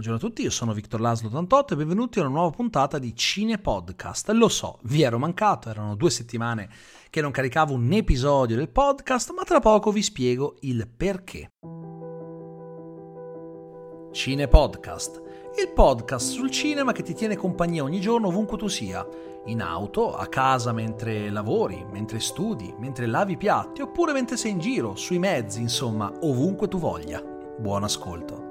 Buongiorno a tutti, io sono Victor Laslo 88 e benvenuti a una nuova puntata di Cine Podcast. Lo so, vi ero mancato, erano due settimane che non caricavo un episodio del podcast, ma tra poco vi spiego il perché. Cine Podcast, il podcast sul cinema che ti tiene compagnia ogni giorno ovunque tu sia, in auto, a casa mentre lavori, mentre studi, mentre lavi i piatti oppure mentre sei in giro, sui mezzi, insomma, ovunque tu voglia. Buon ascolto.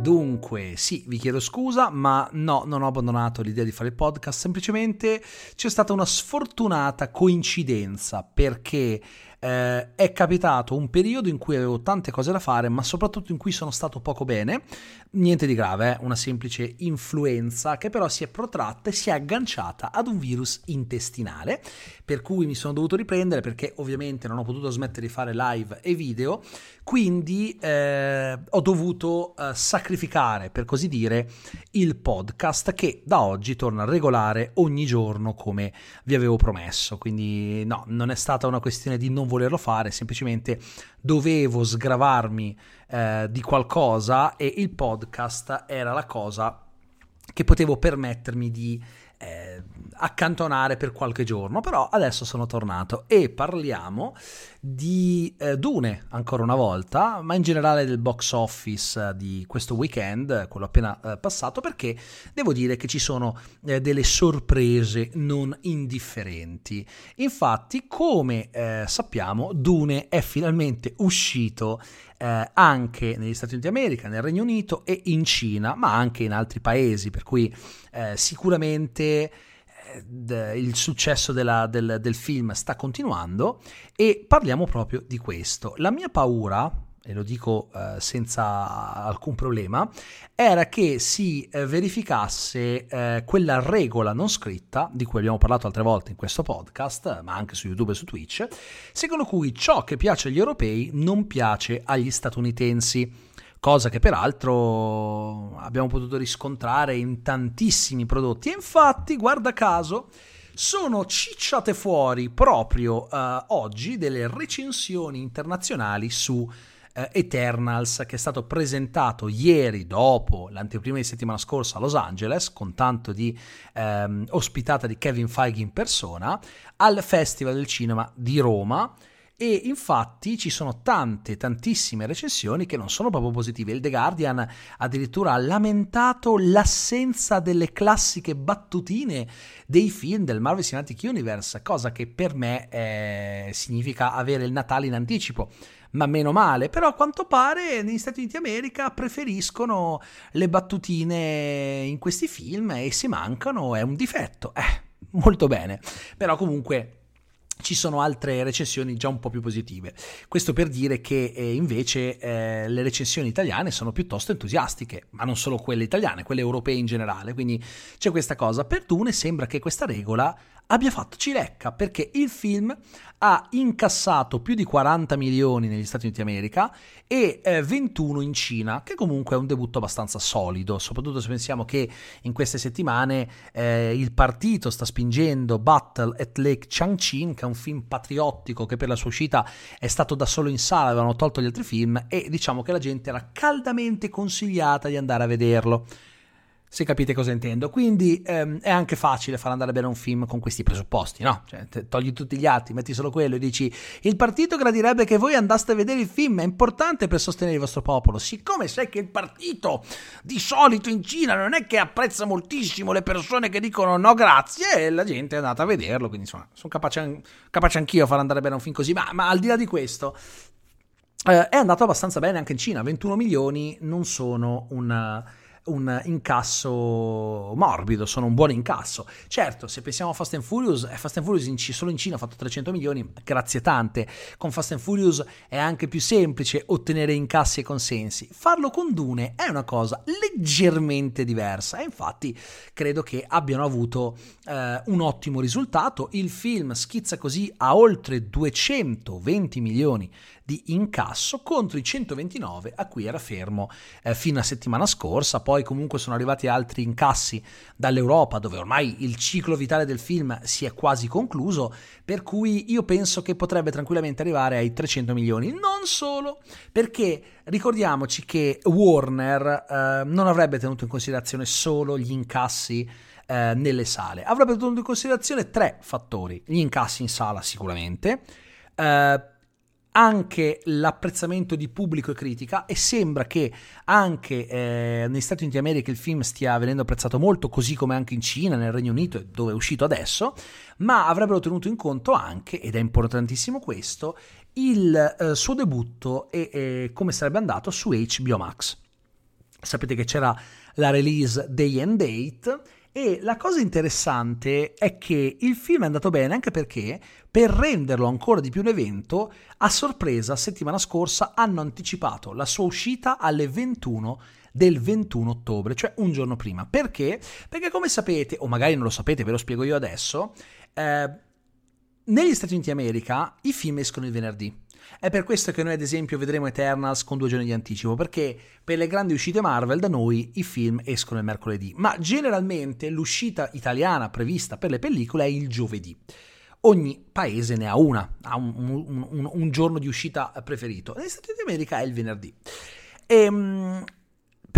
Dunque, sì, vi chiedo scusa, ma no, non ho abbandonato l'idea di fare il podcast, semplicemente c'è stata una sfortunata coincidenza perché eh, è capitato un periodo in cui avevo tante cose da fare, ma soprattutto in cui sono stato poco bene. Niente di grave, eh? una semplice influenza che però si è protratta e si è agganciata ad un virus intestinale, per cui mi sono dovuto riprendere perché ovviamente non ho potuto smettere di fare live e video, quindi eh, ho dovuto eh, sacrificare, per così dire, il podcast che da oggi torna regolare ogni giorno come vi avevo promesso. Quindi no, non è stata una questione di non volerlo fare, semplicemente dovevo sgravarmi eh, di qualcosa e il podcast era la cosa che potevo permettermi di eh, accantonare per qualche giorno, però adesso sono tornato e parliamo di eh, Dune ancora una volta, ma in generale del box office di questo weekend, quello appena eh, passato, perché devo dire che ci sono eh, delle sorprese non indifferenti. Infatti, come eh, sappiamo, Dune è finalmente uscito eh, anche negli Stati Uniti d'America, nel Regno Unito e in Cina, ma anche in altri paesi, per cui eh, sicuramente eh, il successo della, del, del film sta continuando e parliamo proprio di questo. La mia paura, e lo dico eh, senza alcun problema, era che si eh, verificasse eh, quella regola non scritta, di cui abbiamo parlato altre volte in questo podcast, ma anche su YouTube e su Twitch, secondo cui ciò che piace agli europei non piace agli statunitensi cosa che peraltro abbiamo potuto riscontrare in tantissimi prodotti. E infatti, guarda caso, sono cicciate fuori proprio uh, oggi delle recensioni internazionali su uh, Eternals che è stato presentato ieri dopo l'anteprima di settimana scorsa a Los Angeles con tanto di um, ospitata di Kevin Feige in persona al Festival del Cinema di Roma e infatti ci sono tante, tantissime recensioni che non sono proprio positive. Il The Guardian addirittura ha lamentato l'assenza delle classiche battutine dei film del Marvel Cinematic Universe, cosa che per me eh, significa avere il Natale in anticipo ma meno male. Però a quanto pare negli Stati Uniti d'America preferiscono le battutine in questi film e se mancano è un difetto. Eh, molto bene. Però comunque ci sono altre recensioni già un po' più positive. Questo per dire che eh, invece eh, le recensioni italiane sono piuttosto entusiastiche, ma non solo quelle italiane, quelle europee in generale. Quindi c'è questa cosa. Per Dune sembra che questa regola abbia fatto cilecca perché il film ha incassato più di 40 milioni negli Stati Uniti d'America e eh, 21 in Cina, che comunque è un debutto abbastanza solido, soprattutto se pensiamo che in queste settimane eh, il partito sta spingendo Battle at Lake Changqing, che è un film patriottico che per la sua uscita è stato da solo in sala, avevano tolto gli altri film e diciamo che la gente era caldamente consigliata di andare a vederlo se capite cosa intendo. Quindi ehm, è anche facile far andare bene un film con questi presupposti, no? Cioè, togli tutti gli altri, metti solo quello e dici il partito gradirebbe che voi andaste a vedere il film, è importante per sostenere il vostro popolo. Siccome sai che il partito di solito in Cina non è che apprezza moltissimo le persone che dicono no grazie, la gente è andata a vederlo, quindi insomma sono capace, capace anch'io a far andare bene un film così, ma, ma al di là di questo... Eh, è andato abbastanza bene anche in Cina, 21 milioni non sono una un incasso morbido, sono un buon incasso. Certo, se pensiamo a Fast and Furious, eh, Fast and Furious in, solo in Cina ha fatto 300 milioni, grazie tante. Con Fast and Furious è anche più semplice ottenere incassi e consensi. Farlo con Dune è una cosa leggermente diversa e infatti credo che abbiano avuto eh, un ottimo risultato. Il film schizza così a oltre 220 milioni di incasso contro i 129 a cui era fermo eh, fino a settimana scorsa. Poi comunque sono arrivati altri incassi dall'Europa dove ormai il ciclo vitale del film si è quasi concluso, per cui io penso che potrebbe tranquillamente arrivare ai 300 milioni. Non solo, perché ricordiamoci che Warner eh, non avrebbe tenuto in considerazione solo gli incassi eh, nelle sale, avrebbe tenuto in considerazione tre fattori, gli incassi in sala sicuramente, eh, anche l'apprezzamento di pubblico e critica e sembra che anche eh, negli Stati Uniti d'America il film stia venendo apprezzato molto, così come anche in Cina, nel Regno Unito, dove è uscito adesso, ma avrebbero tenuto in conto anche, ed è importantissimo questo, il eh, suo debutto e eh, come sarebbe andato su HBO Max. Sapete che c'era la release Day and Date e la cosa interessante è che il film è andato bene anche perché, per renderlo ancora di più un evento, a sorpresa, settimana scorsa hanno anticipato la sua uscita alle 21 del 21 ottobre, cioè un giorno prima. Perché? Perché come sapete, o magari non lo sapete, ve lo spiego io adesso, eh, negli Stati Uniti d'America i film escono il venerdì. È per questo che noi ad esempio vedremo Eternals con due giorni di anticipo, perché per le grandi uscite Marvel da noi i film escono il mercoledì, ma generalmente l'uscita italiana prevista per le pellicole è il giovedì. Ogni paese ne ha una, ha un, un, un, un giorno di uscita preferito. Negli Stati Uniti d'America è il venerdì. E, ehm,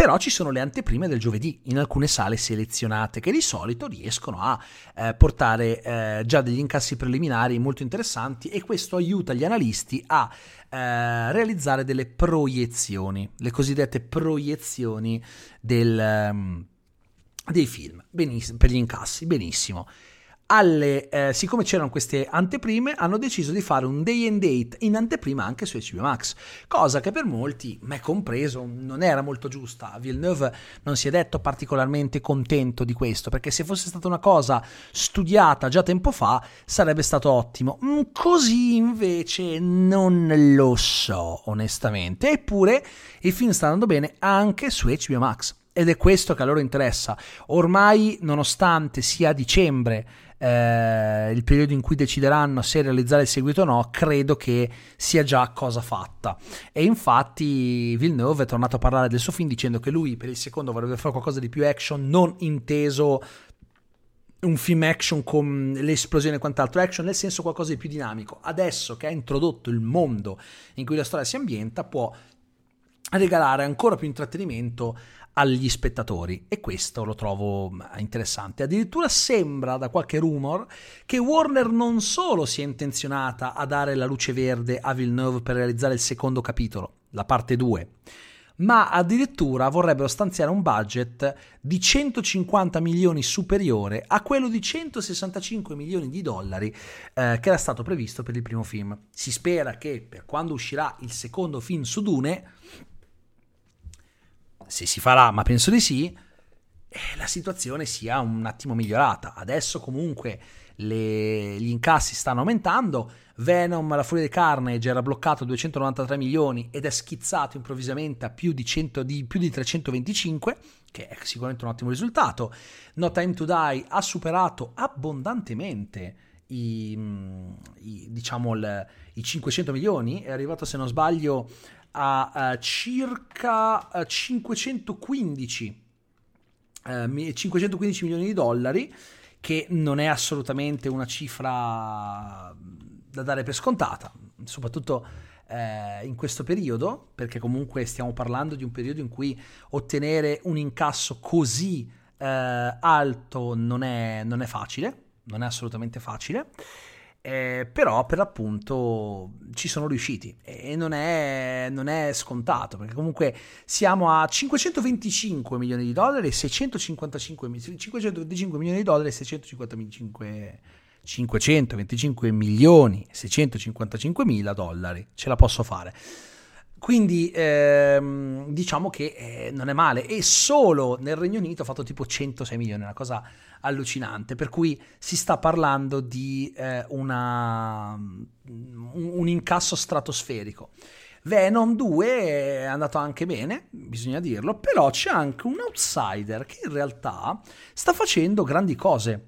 però ci sono le anteprime del giovedì in alcune sale selezionate che di solito riescono a eh, portare eh, già degli incassi preliminari molto interessanti e questo aiuta gli analisti a eh, realizzare delle proiezioni, le cosiddette proiezioni del, um, dei film, benissimo, per gli incassi, benissimo alle, eh, siccome c'erano queste anteprime, hanno deciso di fare un day and date in anteprima anche su HBO Max, cosa che per molti, me compreso, non era molto giusta. Villeneuve non si è detto particolarmente contento di questo, perché se fosse stata una cosa studiata già tempo fa, sarebbe stato ottimo. Mm, così invece non lo so, onestamente. Eppure il film sta andando bene anche su HBO Max. Ed è questo che a loro interessa. Ormai, nonostante sia dicembre, eh, il periodo in cui decideranno se realizzare il seguito o no, credo che sia già cosa fatta. E infatti Villeneuve è tornato a parlare del suo film dicendo che lui per il secondo vorrebbe fare qualcosa di più action, non inteso un film action con le esplosioni e quant'altro, action nel senso qualcosa di più dinamico. Adesso che ha introdotto il mondo in cui la storia si ambienta, può regalare ancora più intrattenimento agli spettatori e questo lo trovo interessante. Addirittura sembra da qualche rumor che Warner non solo sia intenzionata a dare la luce verde a Villeneuve per realizzare il secondo capitolo, la parte 2, ma addirittura vorrebbero stanziare un budget di 150 milioni superiore a quello di 165 milioni di dollari eh, che era stato previsto per il primo film. Si spera che per quando uscirà il secondo film su Dune se si farà, ma penso di sì, eh, la situazione sia un attimo migliorata. Adesso comunque le, gli incassi stanno aumentando. Venom, la furia di Carnage, era bloccato a 293 milioni ed è schizzato improvvisamente a più di, 100, di, più di 325, che è sicuramente un ottimo risultato. No Time to Die ha superato abbondantemente i, i, diciamo, il, i 500 milioni, è arrivato se non sbaglio a uh, circa uh, 515, uh, 515 milioni di dollari, che non è assolutamente una cifra da dare per scontata, soprattutto eh, in questo periodo, perché comunque stiamo parlando di un periodo in cui ottenere un incasso così eh, alto non è, non è facile, non è assolutamente facile. Eh, però per l'appunto ci sono riusciti. E non è, non è, scontato perché comunque siamo a 525 milioni di dollari e 655 525 milioni di dollari e 655 525 milioni 655 mila dollari. Ce la posso fare quindi ehm, diciamo che eh, non è male. E solo nel Regno Unito ha fatto tipo 106 milioni una cosa allucinante, per cui si sta parlando di eh, una, un, un incasso stratosferico. Venom 2 è andato anche bene, bisogna dirlo, però c'è anche un outsider che in realtà sta facendo grandi cose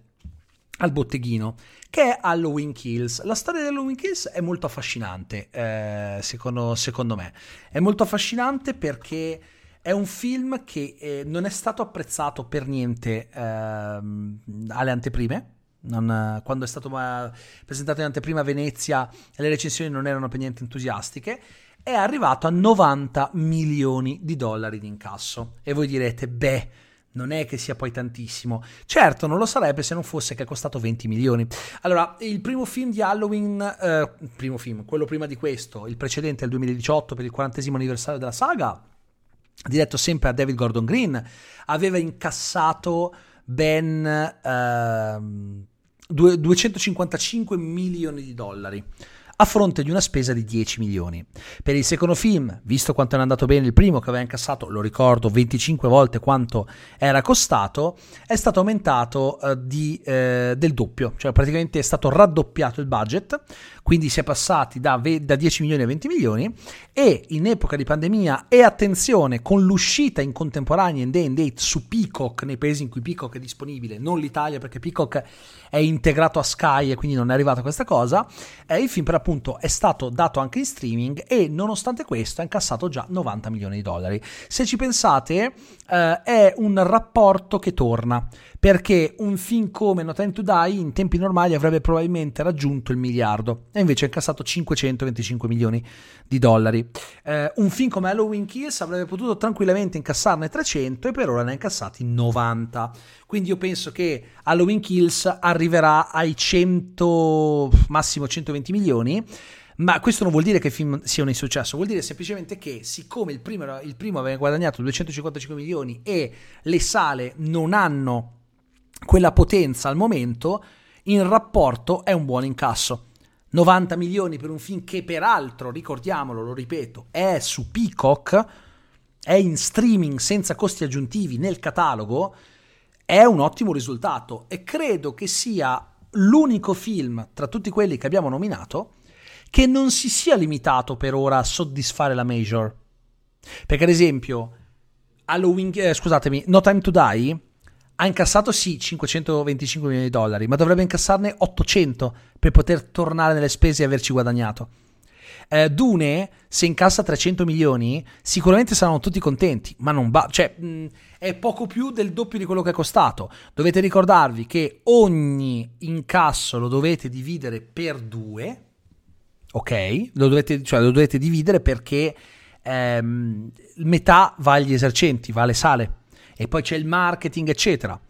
al botteghino, che è Halloween Kills. La storia di Halloween Kills è molto affascinante, eh, secondo, secondo me. È molto affascinante perché è un film che eh, non è stato apprezzato per niente eh, alle anteprime. Non, quando è stato uh, presentato in anteprima a Venezia, le recensioni non erano per niente entusiastiche. è arrivato a 90 milioni di dollari di incasso. E voi direte, beh, non è che sia poi tantissimo. Certo, non lo sarebbe se non fosse che è costato 20 milioni. Allora, il primo film di Halloween, eh, primo film, quello prima di questo, il precedente, il 2018, per il 40 anniversario della saga, diretto sempre a David Gordon Green, aveva incassato ben eh, 255 milioni di dollari a fronte di una spesa di 10 milioni. Per il secondo film, visto quanto è andato bene il primo che aveva incassato, lo ricordo, 25 volte quanto era costato, è stato aumentato eh, di, eh, del doppio, cioè praticamente è stato raddoppiato il budget, quindi si è passati da, ve- da 10 milioni a 20 milioni e in epoca di pandemia e attenzione con l'uscita in contemporanea in day and date su Peacock nei paesi in cui Peacock è disponibile, non l'Italia perché Peacock è integrato a Sky e quindi non è arrivata questa cosa, eh, il film per appunto è stato dato anche in streaming e nonostante questo ha incassato già 90 milioni di dollari. Se ci pensate eh, è un rapporto che torna perché un film come No Time to Die in tempi normali avrebbe probabilmente raggiunto il miliardo e invece ha incassato 525 milioni di dollari. Eh, un film come Halloween Kills avrebbe potuto tranquillamente incassarne 300 e per ora ne ha incassati 90. Quindi io penso che Halloween Kills arriverà ai 100, massimo 120 milioni. Ma questo non vuol dire che il film sia un insuccesso, vuol dire semplicemente che siccome il primo, il primo aveva guadagnato 255 milioni e le sale non hanno quella potenza al momento, in rapporto è un buon incasso. 90 milioni per un film che peraltro, ricordiamolo, lo ripeto, è su Peacock, è in streaming senza costi aggiuntivi nel catalogo, è un ottimo risultato e credo che sia l'unico film tra tutti quelli che abbiamo nominato che non si sia limitato per ora a soddisfare la major. Perché ad esempio Halloween, eh, scusatemi, No Time to Die ha incassato sì 525 milioni di dollari, ma dovrebbe incassarne 800 per poter tornare nelle spese e averci guadagnato. Eh, Dune, se incassa 300 milioni, sicuramente saranno tutti contenti, ma non va, cioè mh, è poco più del doppio di quello che è costato. Dovete ricordarvi che ogni incasso lo dovete dividere per due, ok? Lo dovete, cioè, lo dovete dividere perché ehm, metà va agli esercenti, va alle sale e poi c'è il marketing, eccetera.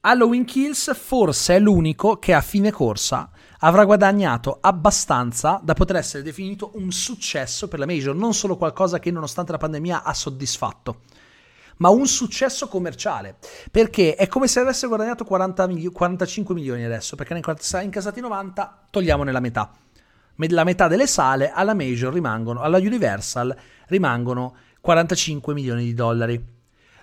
Halloween Kills forse è l'unico che a fine corsa avrà guadagnato abbastanza da poter essere definito un successo per la Major, non solo qualcosa che nonostante la pandemia ha soddisfatto, ma un successo commerciale, perché è come se avesse guadagnato 40 mili- 45 milioni adesso, perché ne ha incassati 90, togliamone la metà. La metà delle sale alla Major rimangono, alla Universal rimangono 45 milioni di dollari.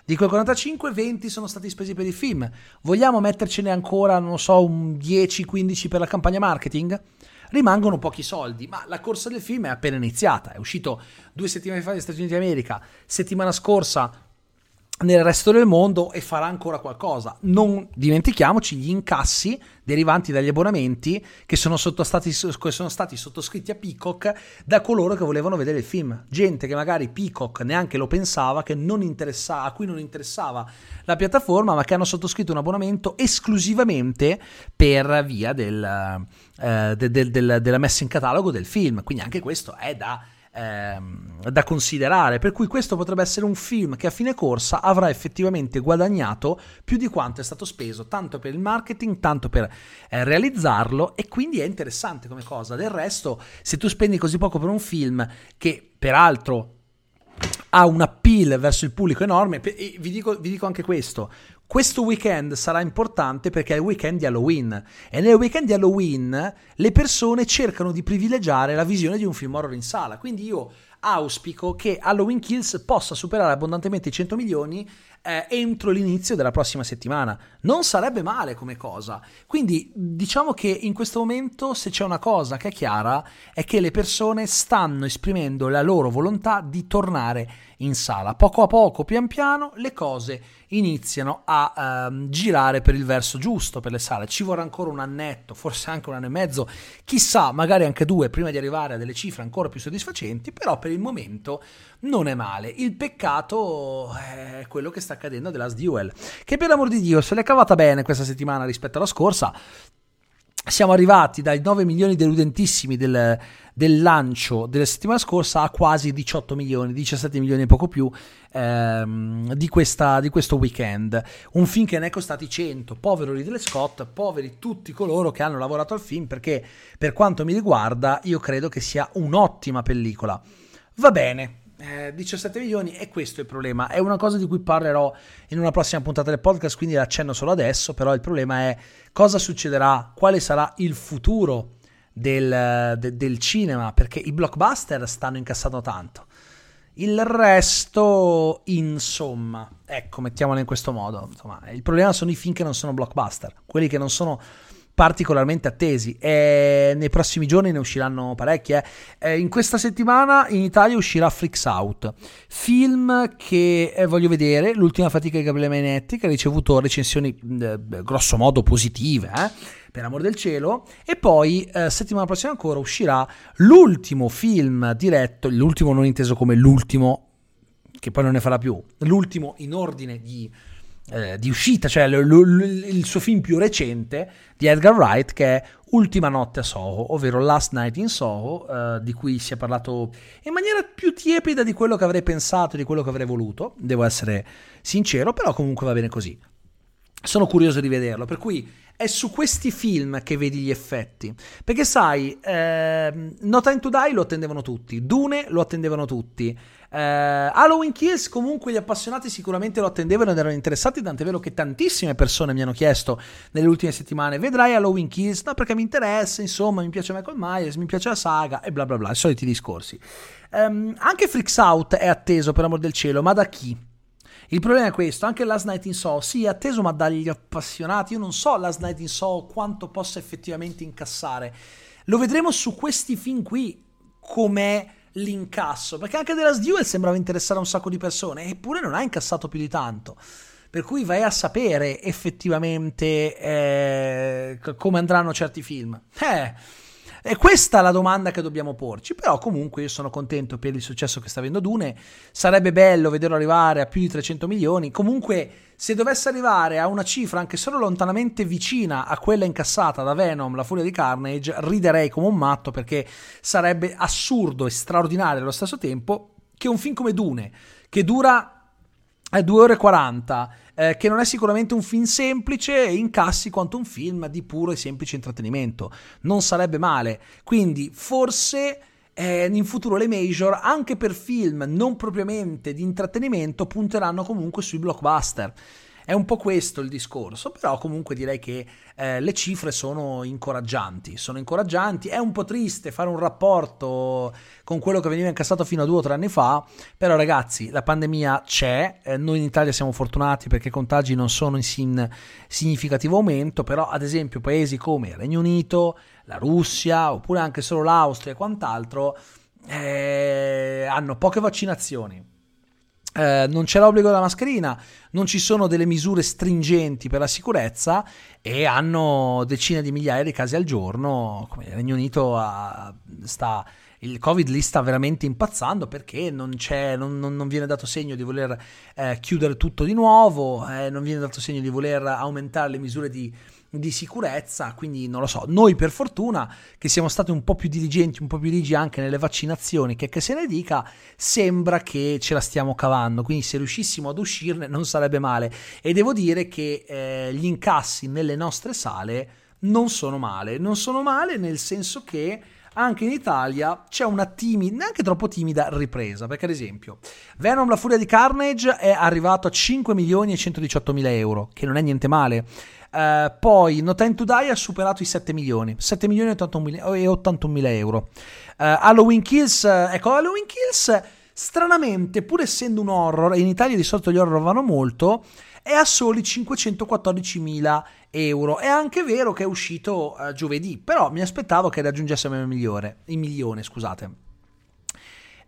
Di quei 45, 20 sono stati spesi per il film. Vogliamo mettercene ancora, non so, un 10-15 per la campagna marketing? Rimangono pochi soldi, ma la corsa del film è appena iniziata. È uscito due settimane fa negli Stati Uniti d'America. Settimana scorsa nel resto del mondo e farà ancora qualcosa. Non dimentichiamoci gli incassi derivanti dagli abbonamenti che sono, stati, che sono, stati, sottoscritti a Peacock da coloro che volevano vedere il film. Gente che magari Peacock neanche lo pensava, a cui non interessava la piattaforma, ma che hanno sottoscritto un abbonamento esclusivamente per via del, eh, del, del, della messa in catalogo del film. Quindi anche questo è da ehm, da considerare, per cui questo potrebbe essere un film che a fine corsa avrà effettivamente guadagnato più di quanto è stato speso, tanto per il marketing, tanto per eh, realizzarlo e quindi è interessante come cosa. Del resto, se tu spendi così poco per un film che peraltro ha un appeal verso il pubblico enorme. Vi dico, vi dico, anche questo: questo weekend sarà importante perché è il weekend di Halloween e nel weekend di Halloween le persone cercano di privilegiare la visione di un film horror in sala. Quindi io auspico che Halloween Kills possa superare abbondantemente i 100 milioni eh, entro l'inizio della prossima settimana. Non sarebbe male come cosa. Quindi diciamo che in questo momento se c'è una cosa che è chiara è che le persone stanno esprimendo la loro volontà di tornare in sala. Poco a poco, pian piano, le cose iniziano a ehm, girare per il verso giusto per le sale. Ci vorrà ancora un annetto, forse anche un anno e mezzo, chissà, magari anche due, prima di arrivare a delle cifre ancora più soddisfacenti, però per il momento non è male. Il peccato è quello che sta accadendo della Duel, che per l'amor di Dio se l'è cavata bene questa settimana rispetto alla scorsa, siamo arrivati dai 9 milioni deludentissimi del, del, lancio della settimana scorsa a quasi 18 milioni, 17 milioni e poco più ehm, di, questa, di, questo weekend. Un film che ne è costati 100. Povero Ridley Scott, poveri tutti coloro che hanno lavorato al film, perché per quanto mi riguarda io credo che sia un'ottima pellicola. Va bene, 17 eh, milioni e questo è il problema. È una cosa di cui parlerò in una prossima puntata del podcast, quindi l'accenno solo adesso, però il problema è cosa succederà, quale sarà il futuro del, de, del cinema, perché i blockbuster stanno incassando tanto. Il resto, insomma, ecco, mettiamolo in questo modo. Insomma, il problema sono i film che non sono blockbuster, quelli che non sono particolarmente attesi e nei prossimi giorni ne usciranno parecchie. Eh. in questa settimana in Italia uscirà Freaks Out, film che eh, voglio vedere, l'ultima fatica di Gabriele Mainetti che ha ricevuto recensioni eh, grosso modo positive, eh, per amor del cielo, e poi eh, settimana prossima ancora uscirà l'ultimo film diretto, l'ultimo non inteso come l'ultimo, che poi non ne farà più, l'ultimo in ordine di eh, di uscita, cioè l- l- il suo film più recente di Edgar Wright che è Ultima notte a Soho, ovvero Last Night in Soho, eh, di cui si è parlato in maniera più tiepida di quello che avrei pensato, di quello che avrei voluto, devo essere sincero, però comunque va bene così. Sono curioso di vederlo, per cui è su questi film che vedi gli effetti. Perché sai, eh, No Time to Die lo attendevano tutti, Dune lo attendevano tutti, eh, Halloween Kills comunque gli appassionati sicuramente lo attendevano ed erano interessati, tant'è vero che tantissime persone mi hanno chiesto nelle ultime settimane, vedrai Halloween Kills? No, perché mi interessa, insomma, mi piace Michael Myers, mi piace la saga e bla bla bla, i soliti discorsi. Um, anche Freaks Out è atteso, per amor del cielo, ma da chi? Il problema è questo, anche Last Night in Soho, sì, è atteso, ma dagli appassionati, io non so Last Night in Soho quanto possa effettivamente incassare. Lo vedremo su questi film qui, com'è l'incasso, perché anche The Last Duel sembrava interessare un sacco di persone, eppure non ha incassato più di tanto. Per cui vai a sapere effettivamente eh, come andranno certi film. Eh, è questa la domanda che dobbiamo porci, però comunque io sono contento per il successo che sta avendo Dune, sarebbe bello vederlo arrivare a più di 300 milioni, comunque se dovesse arrivare a una cifra anche solo lontanamente vicina a quella incassata da Venom, la furia di Carnage, riderei come un matto perché sarebbe assurdo e straordinario allo stesso tempo che un film come Dune, che dura 2 ore e 40, eh, che non è sicuramente un film semplice e incassi quanto un film di puro e semplice intrattenimento. Non sarebbe male. Quindi forse eh, in futuro le major, anche per film non propriamente di intrattenimento, punteranno comunque sui blockbuster. È un po' questo il discorso, però comunque direi che eh, le cifre sono incoraggianti, sono incoraggianti, è un po' triste fare un rapporto con quello che veniva incassato fino a due o tre anni fa, però ragazzi la pandemia c'è, eh, noi in Italia siamo fortunati perché i contagi non sono in significativo aumento, però ad esempio paesi come il Regno Unito, la Russia oppure anche solo l'Austria e quant'altro eh, hanno poche vaccinazioni eh, non c'è l'obbligo della mascherina, non ci sono delle misure stringenti per la sicurezza e hanno decine di migliaia di casi al giorno. Come il Regno Unito ha, sta, il Covid lì sta veramente impazzando perché non, non, non viene dato segno di voler eh, chiudere tutto di nuovo, eh, non viene dato segno di voler aumentare le misure di di sicurezza, quindi non lo so, noi per fortuna che siamo stati un po' più diligenti, un po' più ligi anche nelle vaccinazioni, che, che se ne dica, sembra che ce la stiamo cavando, quindi se riuscissimo ad uscirne non sarebbe male. E devo dire che eh, gli incassi nelle nostre sale non sono male, non sono male nel senso che anche in Italia c'è una timida, neanche troppo timida ripresa, perché ad esempio Venom la furia di Carnage è arrivato a 5 milioni e 118 mila euro, che non è niente male. Uh, poi No Time to Die ha superato i 7 milioni, 7 milioni e 81 mila euro. Uh, Halloween Kills, uh, ecco Halloween Kills, stranamente, pur essendo un horror, e in Italia di solito gli horror vanno molto, è a soli 514 mila euro. È anche vero che è uscito giovedì, però mi aspettavo che raggiungesse il milione, il milione, scusate.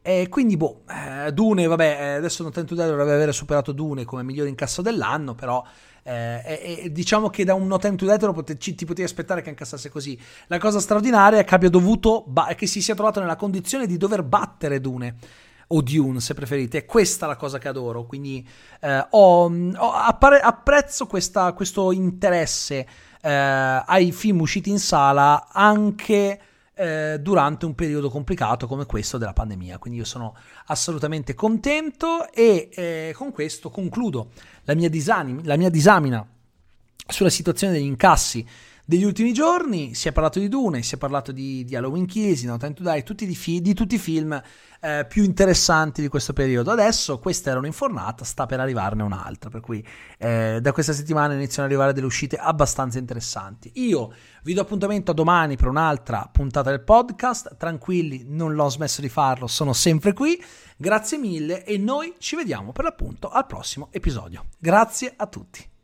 E quindi, boh, eh, Dune, vabbè, eh, adesso non tento di dovrebbe aver superato Dune come migliore incasso dell'anno, però eh, e, diciamo che da un no time to detero pote, ci, ti potevi aspettare che incassasse così. La cosa straordinaria è che abbia dovuto, ba- che si sia trovato nella condizione di dover battere Dune o Dune se preferite, è questa la cosa che adoro, quindi eh, ho, ho appare- apprezzo questa, questo interesse eh, ai film usciti in sala anche eh, durante un periodo complicato come questo della pandemia. Quindi io sono assolutamente contento e eh, con questo concludo la mia, disanim- la mia disamina sulla situazione degli incassi degli ultimi giorni. Si è parlato di Dune, si è parlato di, di Halloween Kills, di No Time to Die, tutti fi- di tutti i film eh, più interessanti di questo periodo. Adesso questa era un'infornata, sta per arrivarne un'altra, per cui eh, da questa settimana iniziano ad arrivare delle uscite abbastanza interessanti. Io vi do appuntamento a domani per un'altra puntata del podcast, tranquilli, non l'ho smesso di farlo, sono sempre qui. Grazie mille e noi ci vediamo per l'appunto al prossimo episodio. Grazie a tutti.